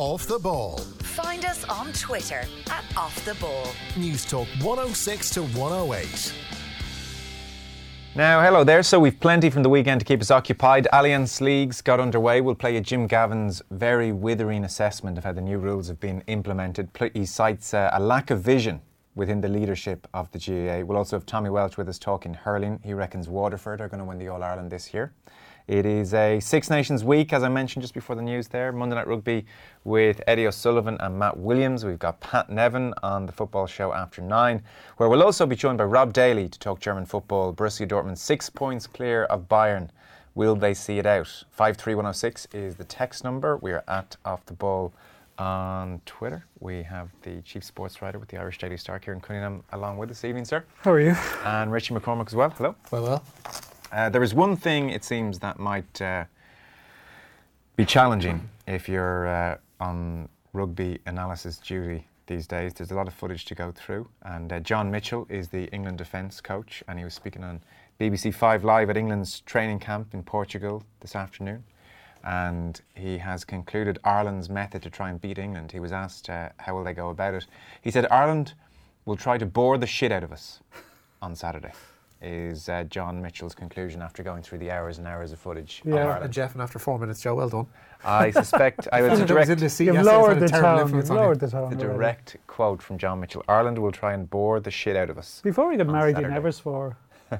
Off the Ball. Find us on Twitter at Off the Ball. News Talk 106 to 108. Now, hello there. So we've plenty from the weekend to keep us occupied. Allianz Leagues got underway. We'll play you Jim Gavin's very withering assessment of how the new rules have been implemented. He cites uh, a lack of vision within the leadership of the GAA. We'll also have Tommy Walsh with us talking hurling. He reckons Waterford are going to win the All Ireland this year. It is a Six Nations week, as I mentioned just before the news there. Monday Night Rugby with Eddie O'Sullivan and Matt Williams. We've got Pat Nevin on the football show after nine, where we'll also be joined by Rob Daly to talk German football. Borussia Dortmund six points clear of Bayern. Will they see it out? 53106 is the text number. We are at Off the Ball on Twitter. We have the chief sports writer with the Irish Daily Star, Kieran Cunningham, along with us. Evening, sir. How are you? And Richie McCormick as well. Hello. Well, well. Uh, there is one thing it seems that might uh, be challenging if you're uh, on rugby analysis duty these days. There's a lot of footage to go through, and uh, John Mitchell is the England defence coach, and he was speaking on BBC Five Live at England's training camp in Portugal this afternoon. And he has concluded Ireland's method to try and beat England. He was asked uh, how will they go about it. He said Ireland will try to bore the shit out of us on Saturday is uh, John Mitchell's conclusion after going through the hours and hours of footage. Yeah, Ireland. and Jeff, and after four minutes, Joe, well done. I suspect I would was direct in the seat You've yesterday, lowered a the tone. influence You've lowered the tone. the already. direct quote from John Mitchell. Ireland will try and bore the shit out of us. Before we get on married, you Saturday. never swore.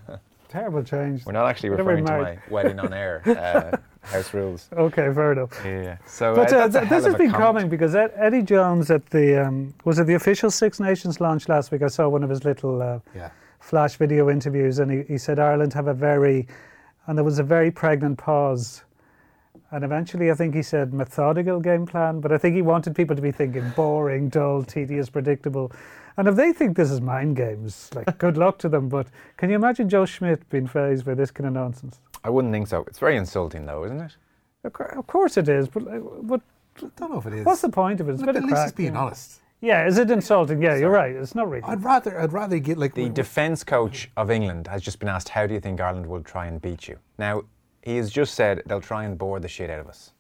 Terrible change. We're not actually Whatever referring to married- my wedding on air. Uh, house rules. Okay, fair enough. Yeah. So But uh, uh, a th- hell this of has a been comment. coming because Ed- Eddie Jones at the um, was it the official Six Nations launch last week? I saw one of his little uh, Yeah. Flash video interviews, and he, he said Ireland have a very, and there was a very pregnant pause. And eventually, I think he said methodical game plan, but I think he wanted people to be thinking boring, dull, tedious, predictable. And if they think this is mind games, like good luck to them. But can you imagine Joe Schmidt being fazed by this kind of nonsense? I wouldn't think so. It's very insulting, though, isn't it? Of course it is, but, uh, but I don't know if it is. what's the point of it? It's a bit at least crack, it's being yeah. honest. Yeah, is it insulting? Yeah, you're right. It's not really. I'd rather, I'd rather get like The defence coach of England has just been asked, "How do you think Ireland will try and beat you?" Now, he has just said they'll try and bore the shit out of us.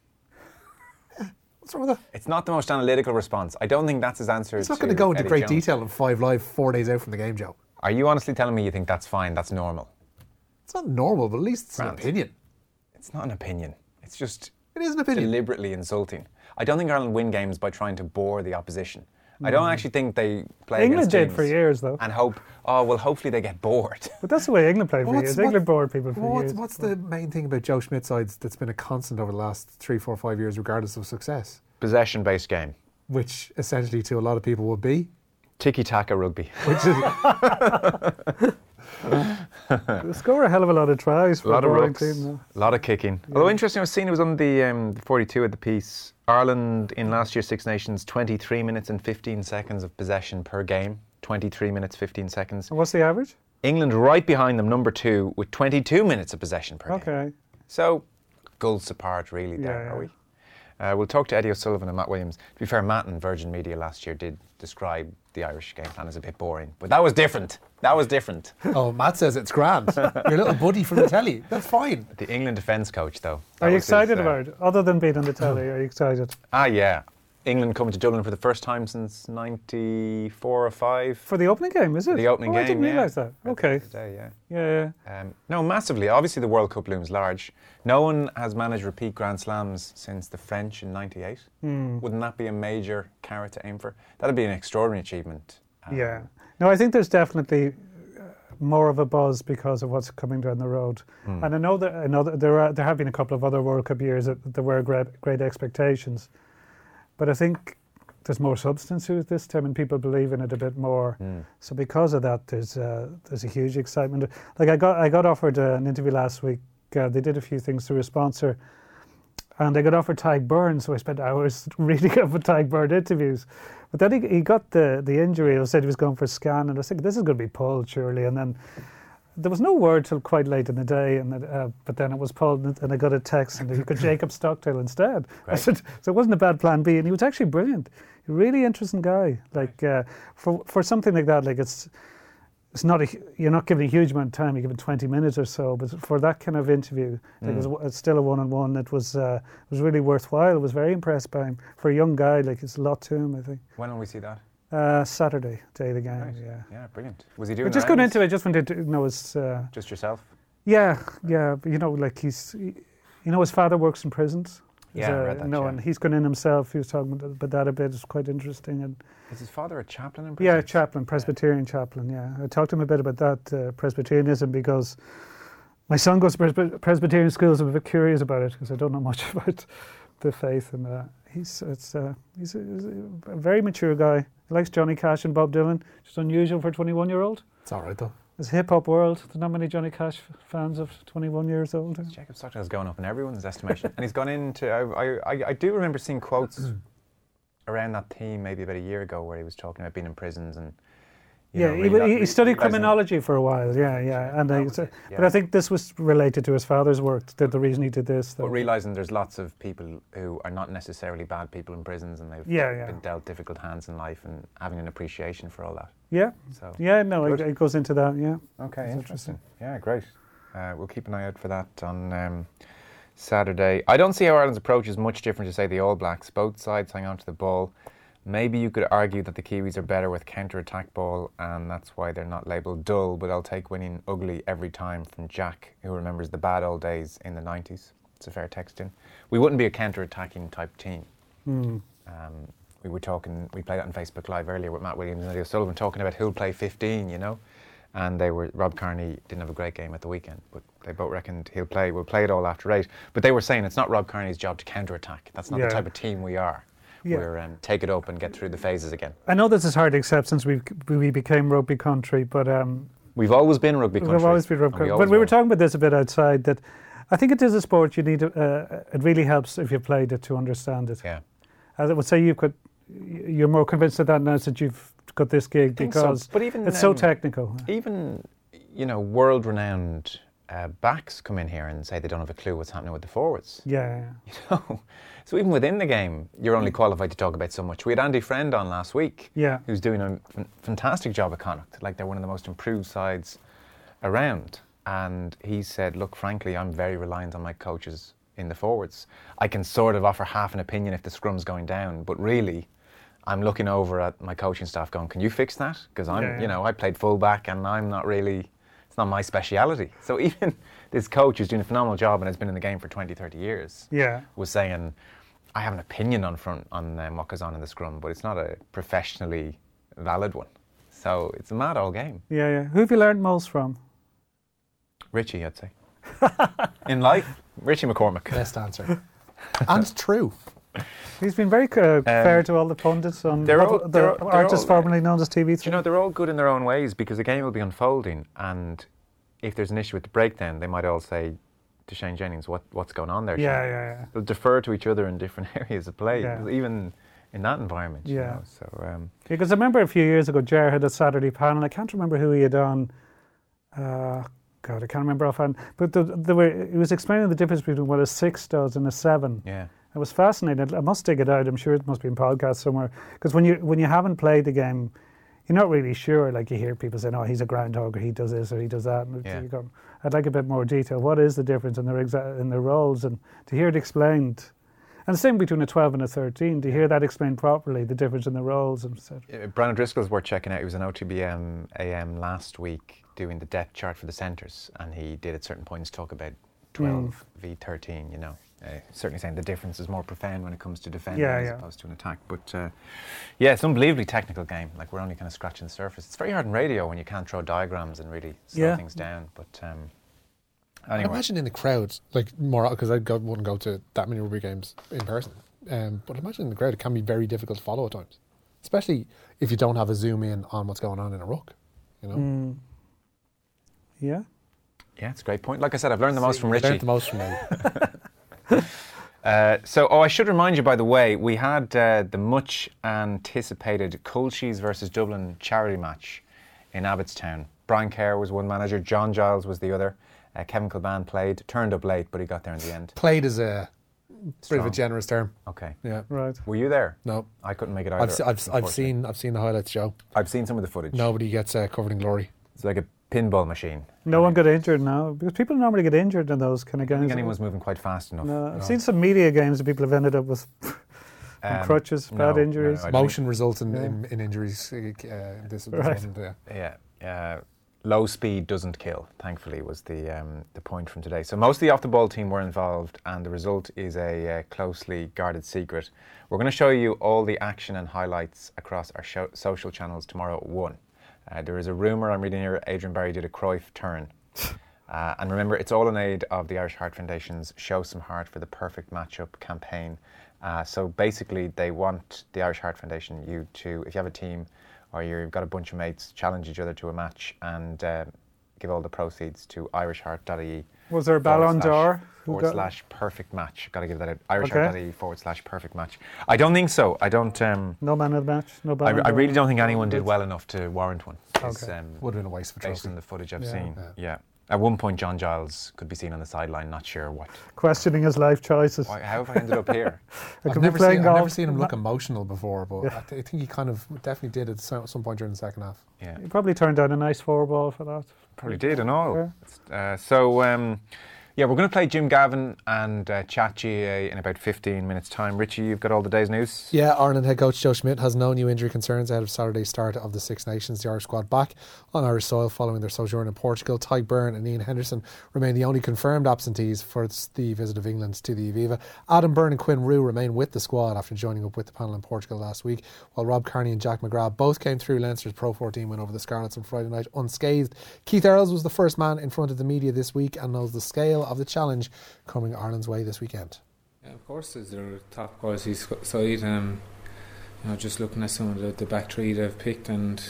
What's wrong with that? It's not the most analytical response. I don't think that's his answer. It's not going to go into Eddie great Jones. detail in five live, four days out from the game, Joe. Are you honestly telling me you think that's fine? That's normal? It's not normal, but at least it's Grant. an opinion. It's not an opinion. It's just It is an opinion. It's deliberately insulting. I don't think Ireland win games by trying to bore the opposition. I don't hmm. actually think they play England against did teams for years, though. and hope. Oh well, hopefully they get bored. But that's the way England played for Well, years. what- England bored people for what's, years. what's the main thing about Joe Schmidt's sides that's been a constant over the last three, four, five years, regardless of success? Possession-based game, Which essentially to a lot of people would be. tiki-taka rugby. Which is, They score a hell of a lot of tries A lot of team. a lot of kicking. Although interesting, I was seeing it was on the, um, the 42 of the piece. Ireland in last year's Six Nations, 23 minutes and 15 seconds of possession per game. 23 minutes, 15 seconds. And what's the average? England right behind them, number two, with 22 minutes of possession per game. Okay. So, goals apart, really, there, Yeah, are we? Uh, we'll talk to Eddie O'Sullivan and Matt Williams. To be fair, Matt and Virgin Media last year did describe the Irish game plan as a bit boring, but that was different. That was different. oh, Matt says it's grand. Your little buddy from the telly. That's fine. the England defence coach, though. Are you was his, excited uh, about it? Other than being on the telly, are you excited? Ah, yeah. England coming to Dublin for the first time since 94 or 5. For the opening game, is it? the opening oh, game, I didn't yeah. realise that. Okay. Today, yeah. Yeah, yeah. Um, no, massively. Obviously, the World Cup looms large. No one has managed repeat Grand Slams since the French in '98. Hmm. Wouldn't that be a major carrot to aim for? That'd be an extraordinary achievement. Um, Yeah. No, I think there's definitely uh, more of a buzz because of what's coming down the road. Hmm. And I know that I know that there are there have been a couple of other World Cup years that there were great great expectations, but I think there's more substance to it this time, and people believe in it a bit more. Hmm. So because of that, there's uh, there's a huge excitement. Like I got I got offered uh, an interview last week. Uh, they did a few things through a sponsor. And I got offered Tadhg Beirnes, so I spent hours reading up for Tadhg Beirne interviews. But then he, he got the, the injury. I said he was going for a scan, and I was thinking, this is going to be pulled, surely. And then there was no word till quite late in the day, and it, uh, but then it was pulled, and and I got a text, and he got Jacob Stockdale instead. I said, so it wasn't a bad plan B, and he was actually brilliant. Really interesting guy. Like uh, for for something like that, like it's it's not a, you're not given a huge amount of time. You're given 20 minutes or so, but for that kind of interview, think it was, Mm. it's still a one-on-one. It was uh, it was really worthwhile. I was very impressed by him for a young guy. Like it's a lot to him. I think When will we see that? Uh, Saturday day of the game. Yeah. Yeah, brilliant. Was he doing But just going into it, just wanted to know his uh, Just yourself? yeah yeah. But, you know, like he's he, you know his father works in prisons. He's, Yeah, I read that, No, yeah. and he's gone in himself. He was talking about that a bit. It's quite interesting and. Is his father a chaplain in prison? Yeah, chaplain, Presbyterian chaplain. Yeah, I talked to him a bit about that uh, Presbyterianism because my son goes to Presbyterian schools. I'm a bit curious about it because I don't know much about the faith, and uh, he's it's uh, he's, a, he's a very mature guy. He likes Johnny Cash and Bob Dylan. Just unusual for a 21 year old. It's all right though. It's a hip hop world. There's not many Johnny Cash fans of 21 years old. Jacob Stockdale has gone up in everyone's estimation. and he's gone into, I, I, I do remember seeing quotes around that theme maybe about a year ago where he was talking about being in prisons and. You Yeah, know, he, he, he studied criminology for a while. Yeah, yeah, and I, was it, but. I think this was related to his father's work. The, the reason he did this. But that- realizing there's lots of people who are not necessarily bad people in prisons and they've Yeah, yeah. been dealt difficult hands in life and having an appreciation for all that. yeah, So yeah, no, it, it goes into that. Yeah. Okay, That's interesting. Yeah, great. Uh, we'll keep an eye out for that on um, Saturday. I don't see how Ireland's approach is much different to, say, the All Blacks. Both sides hang on to the ball. Maybe you could argue that the Kiwis are better with counter attack ball, and that's why they're not labelled dull, but I'll take winning ugly every time from Jack, who remembers the bad old days in the 90s. It's a fair text in. We wouldn't be a counter attacking type team. Um, we were talking, we played that on Facebook Live earlier with Matt Williams and Eddie O'Sullivan talking about who'll play 15, you know. And they were, Rob Kearney didn't have a great game at the weekend, but they both reckoned he'll play, we'll play it all after eight. But they were saying it's not Rob Kearney's job to counter attack. That's not Yeah. the type of team we are. Yeah. We're um, take it up and get through the phases again. I know this is hard to accept since we we became rugby country, but um, We've always been rugby country. we've always been rugby we country. But we were will. talking about this a bit outside. That I think it is a sport you need. To, uh, it really helps if you've played it to understand it. Yeah. As I would say, you've got you're more convinced of that now since you've got this gig think so, because but even, it's so um, technical. even you know world renowned uh, backs come in here and say they don't have a clue what's happening with the forwards. Yeah, You know, so even within the game, you're only qualified to talk about so much. We had Andy Friend on last week, yeah, who's doing a f- fantastic job at Connacht. Like they're one of the most improved sides around. And he said, "Look, frankly, I'm very reliant on my coaches in the forwards. I can sort of offer half an opinion if the scrum's going down, but really." I'm looking over at my coaching staff going, can you fix that? Because I'm, Yeah, yeah. you know, I played fullback and I'm not really, it's not my speciality. So even this coach who's doing a phenomenal job and has been in the game for 20, 30 years yeah. was saying, I have an opinion on front on um, what goes on in the scrum, but it's not a professionally valid one. So it's a mad old game. Yeah, yeah. Who have you learned most from? Richie, I'd say. in life, Richie McCormick. Best answer. and true. He's been very uh, fair to all the pundits on Um, they're all- the they're all- they're artists all, formerly known as TV3. You know, they're all good in their own ways because the game will be unfolding. And if there's an issue with the breakdown, they might all say to Shane Jennings, what, what's going on there? yeah, Shane?" yeah, yeah. They'll defer to each other in different areas of play, Yeah. even in that environment. you Yeah. know, So, um, Because I remember a few years ago, Jar had a Saturday panel. I can't remember who he had on. Uh, God, I can't remember offhand. But the, the way he was explaining the difference between what a six does and a seven. yeah. It was fascinating. I must dig it out. I'm sure it must be in podcast somewhere. Because when you when you haven't played the game, you're not really sure. Like you hear people saying, "Oh, he's a groundhog," or "He does this," or "He does that." And Yeah. you go, I'd like a bit more detail. What is the difference in their exa- in their roles, and to hear it explained. And the same between a 12 and a 13. To hear that explained properly, the difference in the roles, and so. Uh, Brandon Driscoll's worth checking out. He was on OTBM AM last week doing the depth chart for the centres, and he did at certain points talk about 12 v 13. You know, uh, certainly saying the difference is more profound when it comes to defending Yeah, as yeah. opposed to an attack. But uh, yeah, it's an unbelievably technical game. Like we're only kind of scratching the surface. It's very hard in radio when you can't throw diagrams and really slow Yeah. things down. But um, I anyway, imagine in the crowd, like more because I go, wouldn't go to that many rugby games in person. Um, but imagine in the crowd, it can be very difficult to follow at times, especially if you don't have a zoom in on what's going on in a ruck. You know, Mm. Yeah. yeah, it's a great point. Like I said, I've learned the most from Richie. Learned the most from me. Uh, so, oh, I should remind you, by the way, we had uh, the much anticipated Culchies versus Dublin charity match in Abbotstown. Brian Kerr was one manager, John Giles was the other. Uh, Kevin Kilbane played, turned up late, but he got there in the end. Played is a bit of a generous term. Okay. Yeah. Right. Were you there? No, I couldn't make it either. I've, se- I've, I've seen I've seen the highlights, Joe. I've seen some of the footage. Nobody gets uh, covered in glory. It's like a pinball machine. No one got injured now because people normally get injured in those kind of games. I don't games. think anyone's moving quite fast enough. No, I've seen some media games that people have ended up with Um, crutches, bad no, injuries. no, I Motion results in, Yeah. in, in injuries. Uh, this, this Right. wasn't, uh, Yeah. Uh, low speed doesn't kill, thankfully, was the, um, the point from today. So most of the off the ball team were involved, and the result is a uh, closely guarded secret. We're going to show you all the action and highlights across our show- social channels tomorrow at 1. Uh, there is a rumour I'm reading here Adrian Barry did a Cruyff turn. Uh, and remember, it's all in aid of the Irish Heart Foundation's Show Some Heart for the Perfect Matchup campaign. Uh, so basically, they want the Irish Heart Foundation, you to, if you have a team or you've got a bunch of mates, challenge each other to a match and uh, give all the proceeds to irishheart.ie. Was there a forward Ballon d'Or? Forward got- slash perfect match. Got to give that out. Irishheart.ie forward slash perfect match. I don't think so. I don't. Um, No man of the match. No I, Ballon I d'Or? really don't think anyone did well enough to warrant one. It's, Okay. um, would have been a waste of a based trophy. on the footage I've Yeah. seen. Yeah. Yeah. At one point, John Giles could be seen on the sideline, not sure what. Questioning his life choices. Why, how have I ended up here? I I've never, seen. I've never seen him look Ma- emotional before, but Yeah. I, th- I think he kind of definitely did at some some point during the second half. Yeah, He probably turned down a nice four ball for that. Probably did and all. Uh, so, um, yeah, we're going to play Jim Gavin and uh, chat GA in about 15 minutes' time. Richie, you've got all the day's news. Yeah, Ireland head coach Joe Schmidt has no new injury concerns ahead of Saturday's start of the Six Nations. The Irish squad back on Irish soil following their sojourn in Portugal. Tadhg Beirne and Ian Henderson remain the only confirmed absentees for the visit of England to the Aviva. Adam Byrne and Quinn Roux remain with the squad after joining up with the panel in Portugal last week, while Rob Kearney and Jack McGrath both came through Leinster's Pro 14 win over the Scarlets on Friday night unscathed. Keith Earls was the first man in front of the media this week and knows the scale of the challenge coming Ireland's way this weekend. Yeah, of course, is a top quality side. Um, you know, just looking at some of the, the back three they've picked, and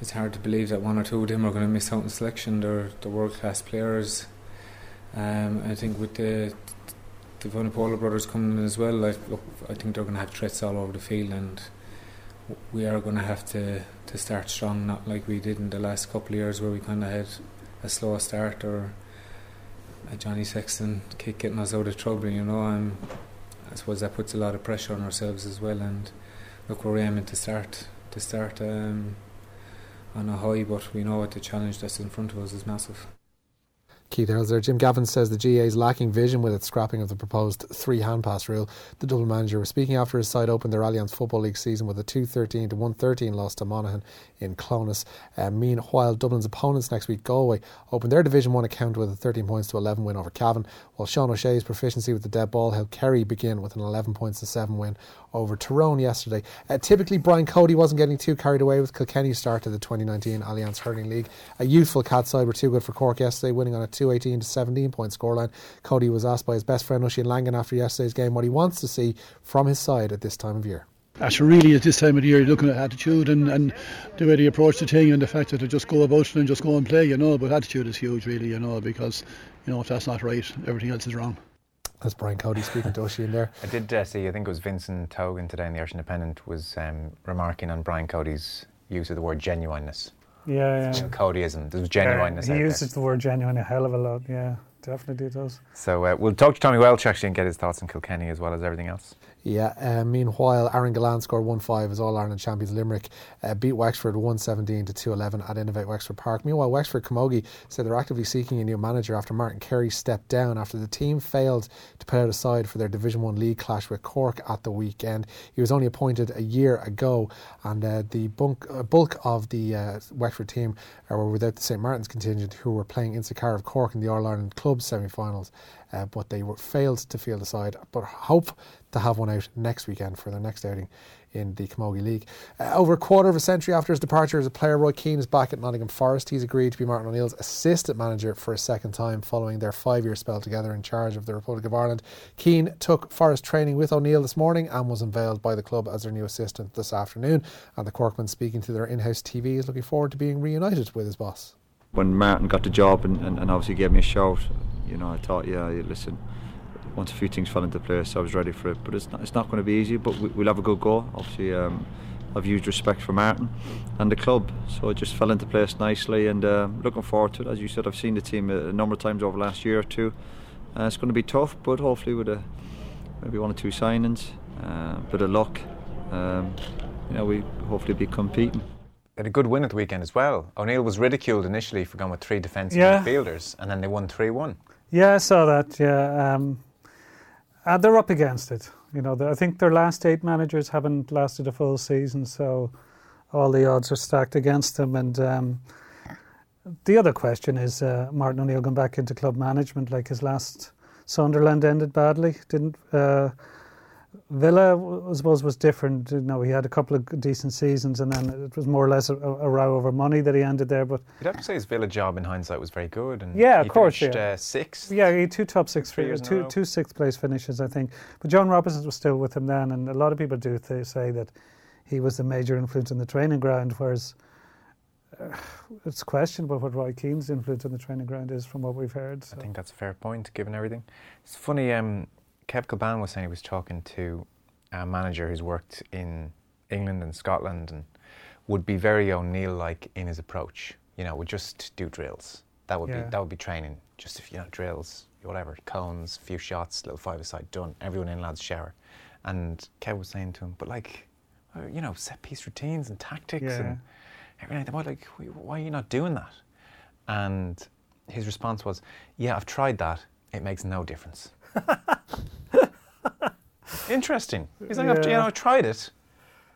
it's hard to believe that one or two of them are going to miss out in selection. They're the world class players. Um, I think with the the Vunipola brothers coming in as well, like, look, I think they're going to have threats all over the field, and we are going to have to to start strong, not like we did in the last couple of years where we kind of had a slow start or a Johnny Sexton kick getting us out of trouble. You know, um, I suppose that puts a lot of pressure on ourselves as well. And look, we're aiming to start to start um, on a high, but we know what the challenge that's in front of us is massive. Keith Earls there. Jim Gavin says the GA is lacking vision with its scrapping of the proposed three hand pass rule. The double manager was speaking after his side opened their Allianz Football League season with a 213 to 113 loss to Monaghan in Clones. Uh, meanwhile, Dublin's opponents next week, Galway, opened their Division 1 account with a 13 points to 11 win over Cavan, while Sean O'Shea's proficiency with the dead ball helped Kerry begin with an 11 points to 7 win over Tyrone yesterday. Uh, typically, Brian Cody wasn't getting too carried away with Kilkenny's start to the 2019 Allianz Hurling League. A youthful cat side were too good for Cork yesterday, winning on a 218 to 17 point scoreline. Cody was asked by his best friend Oisin Langan after yesterday's game what he wants to see from his side at this time of year. Actually, really, at this time of the year, you're looking at attitude and, and the way they approach the thing and the fact that they just go about it and just go and play, you know. But attitude is huge, really, you know, because, you know, if that's not right, everything else is wrong. That's Brian Cody speaking to Oisin there. I did uh, see, I think it was Vincent Hogan today in the Irish Independent was um, remarking on Brian Cody's use of the word genuineness. Yeah, yeah. know, Codyism. There was Yeah, genuineness he uses the word genuine a hell of a lot. Yeah, definitely does. So uh, we'll talk to Tommy Walsh actually and get his thoughts on Kilkenny as well as everything else. Yeah, uh, meanwhile, Aaron Gillane scored 1 5 as All Ireland champions Limerick uh, beat Wexford 117 to 211 at Innovate Wexford Park. Meanwhile, Wexford Camogie said they're actively seeking a new manager after Martin Kerry stepped down after the team failed to put out a side for their Division 1 league clash with Cork at the weekend. He was only appointed a year ago, and uh, the bunk, uh, bulk of the uh, Wexford team were without the St Martin's contingent who were playing in Sakar of Cork in the All Ireland Club semi finals. Uh, but they were failed to field a side, but hope to have one out next weekend for their next outing in the Camogie League. Uh, over a quarter of a century after his departure as a player, Roy Keane is back at Nottingham Forest. He's agreed to be Martin O'Neill's assistant manager for a second time following their five year spell together in charge of the Republic of Ireland. Keane took Forest training with O'Neill this morning and was unveiled by the club as their new assistant this afternoon. And the Corkman, speaking to their in house TV, is looking forward to being reunited with his boss. when Martin got the job and, and, and obviously gave me a shout, you know, I thought, yeah, listen, once a few things fell into place, I was ready for it. But it's not, it's not going to be easy, but we, we'll have a good go. Obviously, um, I've huge respect for Martin and the club, so it just fell into place nicely. And uh, looking forward to it. As you said, I've seen the team a, a number of times over the last year or two. Uh, it's going to be tough, but hopefully with a maybe one or two signings, uh, bit of luck, um, you know, we hopefully be competing. had a good win at the weekend as well. O'Neill was ridiculed initially for going with three defensive Yeah. midfielders, and then they won 3 1. Yeah, I saw that. Yeah, um, uh, they're up against it. You know, I think their last eight managers haven't lasted a full season, so all the odds are stacked against them. And um, the other question is uh, Martin O'Neill going back into club management, like his last Sunderland ended badly, didn't? Uh, Villa, I suppose, was different. You know, he had a couple of decent seasons, and then it was more or less a, a row over money that he ended there. But You'd have to say his Villa job in hindsight was very good. And Yeah, of he course, Finished, yeah. uh, sixth. Yeah, he had two top six, Three years two two sixth place finishes, I think. But John Robertson was still with him then, and a lot of people do th- say that he was the major influence in the training ground, whereas uh, it's questionable what Roy Keane's influence on the training ground is, from what we've heard. So. I think that's a fair point, given everything. It's funny, um, Kev Kilbane was saying he was talking to a manager who's worked in England and Scotland and would be very O'Neill like in his approach. You know, would just do drills. That would Yeah. be that would be training. Just if you know drills, whatever, cones, few shots, little five aside, done. Everyone in lads shower. And Kev was saying to him, but like, uh, you know, set piece routines and tactics Yeah. and everything. that. Why, like, why are you not doing that? And his response was, "Yeah, I've tried that. It makes no difference." Interesting. He's like, I've, you know, I tried it,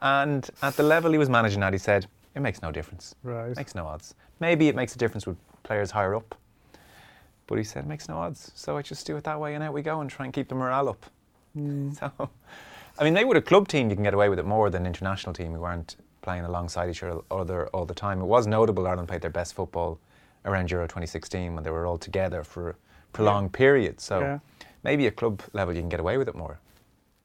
and at the level he was managing at, he said, "It makes no difference. Right. Makes no odds. Maybe it makes a difference with players higher up, but he said it makes no odds. So I just do it that way, and out we go, and try and keep the morale up." Hmm. So, I mean, maybe with a club team you can get away with it more than an international team who aren't playing alongside each other all the time. It was notable Ireland played their best football around Euro 2016 when they were all together for a prolonged period. So Yeah. maybe at club level you can get away with it more.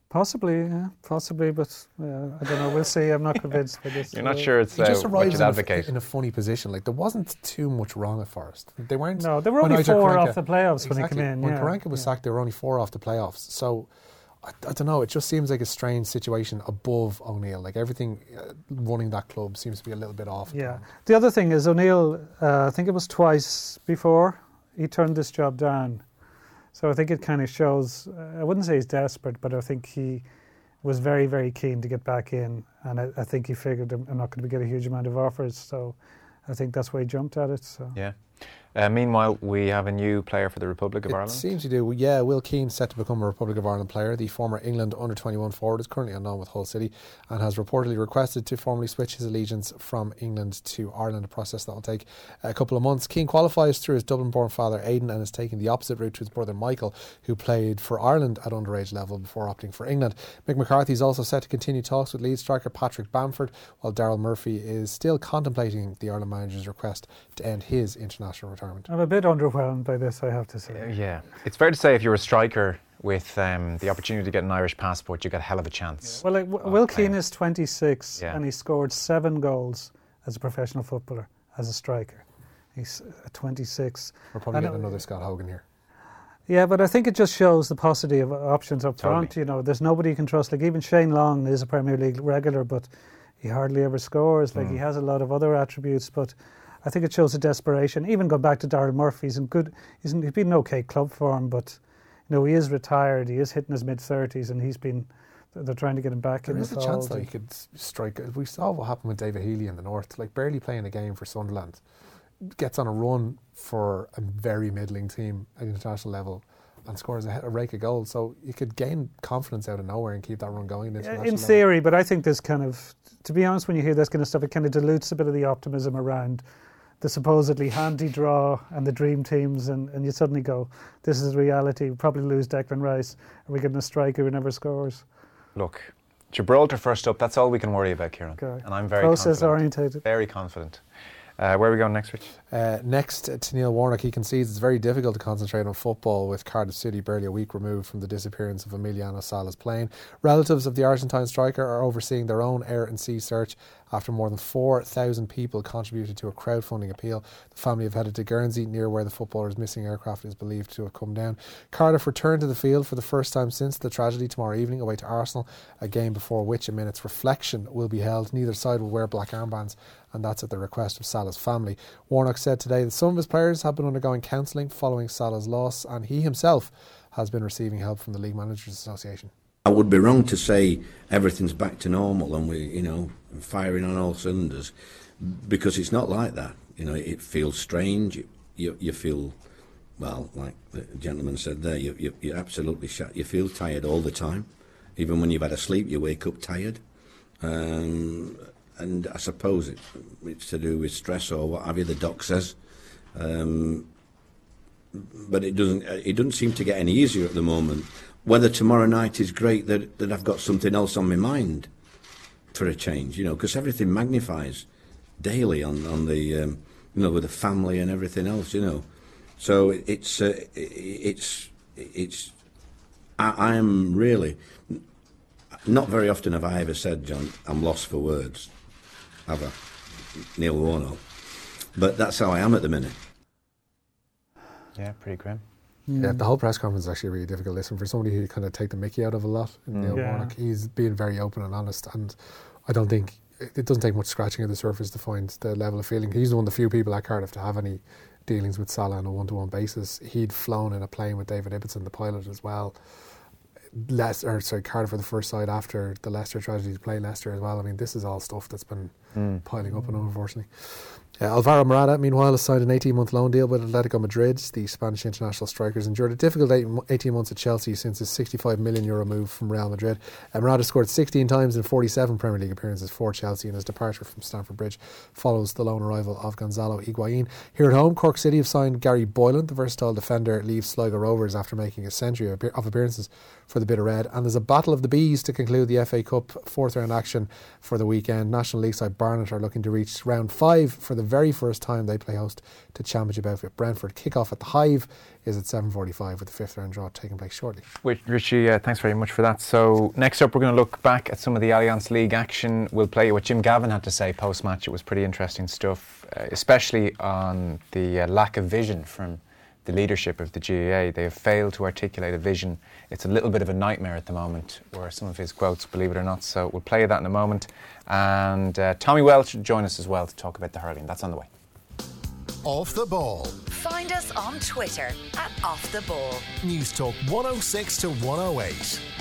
Possibly, yeah, possibly, but uh, I don't know. We'll see. I'm not convinced by this. You're not sure it's He uh, just what you'd in a, in a funny position. Like there wasn't too much wrong at first. They weren't. No, they were only four Karanka- off the playoffs when he came in. When yeah. Karanka was yeah. sacked, they were only four off the playoffs. So I, I don't know. It just seems like a strange situation above O'Neill. Like everything uh, running that club seems to be a little bit off. Yeah. The other thing is O'Neill. Uh, I think it was twice before he turned this job down. So I think it kind of shows. I wouldn't say he's desperate, but I think he was very, very keen to get back in, and I, I think he figured I'm I'm not going to get a huge amount of offers. So I think that's why he jumped at it. So Yeah. Uh, meanwhile, we have a new player for the Republic of It Ireland. seems you do. Yeah, Will Keane set to become a Republic of Ireland player. The former England under 21 forward is currently on loan with Hull City and has reportedly requested to formally switch his allegiance from England to Ireland, a process that will take a couple of months. Keane qualifies through his Dublin born father Aidan and is taking the opposite route to his brother Michael, who played for Ireland at underage level before opting for England. Mick McCarthy is also set to continue talks with lead striker Patrick Bamford, while Daryl Murphy is still contemplating the Ireland manager's request to end his international retirement. I'm a bit underwhelmed by this, I have to say. Uh, yeah, it's fair to say if you're a striker with um, the opportunity to get an Irish passport, you got a hell of a chance. Well, like, w- of Will. Keane is 26 Yeah. and he scored seven goals as a professional footballer, as a striker. He's uh, 26. We're probably I getting know- another Scott Hogan here. Yeah, but I think it just shows the paucity of options up Totally. front. You know, there's nobody you can trust. Like even Shane Long is a Premier League regular, but he hardly ever scores. Like Hmm. he has a lot of other attributes, but I think it shows a desperation. Even go back to Darren Murphy, he's in good. He's, in, he's been in okay club form, but you know he is retired. He is hitting his mid thirties, and he's been. They're trying to get him back There in is the a chance that he could strike. We saw what happened with David Healy in the north, like barely playing a game for Sunderland, gets on a run for a very middling team at international level, and scores a, a rake of goals. So you could gain confidence out of nowhere and keep that run going. at Yeah, international In level. theory, but I think this kind of, to be honest, when you hear this kind of stuff, it kind of dilutes a bit of the optimism around the supposedly handy draw and the dream teams, and, and you suddenly go, this is reality. We'll probably lose Declan Rice. Are we getting a striker who never scores? Look, Gibraltar first up. That's all we can worry about, Kieran. Okay. And I'm very Process confident. orientated. Very confident. Uh, where are we going next, Rich? Uh, next uh, to Neil Warnock, he concedes it's very difficult to concentrate on football with Cardiff City barely a week removed from the disappearance of Emiliano Sala's plane. Relatives of the Argentine striker are overseeing their own air and sea search after more than 4,000 people contributed to a crowdfunding appeal. The family have headed to Guernsey, near where the footballer's missing aircraft is believed to have come down. Cardiff returned to the field for the first time since the tragedy tomorrow evening away to Arsenal, a game before which a minute's reflection will be held. Neither side will wear black armbands and that's at the request of Sala's family. Warnock said today that some of his players have been undergoing counselling following Sala's loss, and he himself has been receiving help from the League Managers Association. I would be wrong to say everything's back to normal and we, you know, firing on all cylinders. because it's not like that. You know, it feels strange. You, you, feel, well, like the gentleman said there, you, you, you're absolutely shut. You feel tired all the time. Even when you've had a sleep, you wake up tired. Um, and I suppose it, it's to do with stress or what have you, the doc says. Um, but it doesn't, it doesn't seem to get any easier at the moment. Whether tomorrow night is great that, that I've got something else on my mind for a change, you know, because everything magnifies daily on, on the, um, you know, with the family and everything else, you know. So it's, uh, it's, it's, I, am really, not very often have I ever said, John, I'm lost for words. Have I? Neil Warnock. But that's how I am at the minute. Yeah, pretty grim. Yeah, hmm. the whole press conference is actually a really difficult listen for somebody who kind of take the Mickey out of a lot. Hmm. Neil Yeah. Warnock, he's being very open and honest, and I don't think it doesn't take much scratching of the surface to find the level of feeling. He's one of the few people at Cardiff to have any dealings with Sala on a one-to-one basis. He'd flown in a plane with David Ibbotson, the pilot, as well. Leicester, or sorry, Cardiff for the first side after the Leicester tragedy to play Leicester as well. I mean, this is all stuff that's been hmm. piling up, and unfortunately. Uh, Alvaro Morata, meanwhile, has signed an 18 month loan deal with Atletico Madrid. The Spanish international strikers endured a difficult 18 months at Chelsea since his 65 million euro move from Real Madrid. Uh, Morata scored 16 times in 47 Premier League appearances for Chelsea, and his departure from Stamford Bridge follows the loan arrival of Gonzalo Higuain. Here at home, Cork City have signed Gary Boylan. The versatile defender leaves Sligo Rovers after making a century of appearances for the Bit o' Red. And there's a battle of the bees to conclude the FA Cup fourth round action for the weekend. National League side Barnet are looking to reach round five for the very first time they play host to Championship outfit Brentford. Kick-off at the Hive is at 7.45 with the fifth round draw taking place shortly. Richie, uh, thanks very much for that. So, next up, we're going to look back at some of the Allianz League action. We'll play what Jim Gavin had to say post match. It was pretty interesting stuff, uh, especially on the uh, lack of vision from the leadership of the GAA. They have failed to articulate a vision. It's a little bit of a nightmare at the moment, were some of his quotes, believe it or not. So, we'll play that in a moment. And uh, Tommy Walsh will join us as well to talk about the hurling. That's on the way. Off the ball. Find us on Twitter at Off the Ball. News Talk 106 to 108.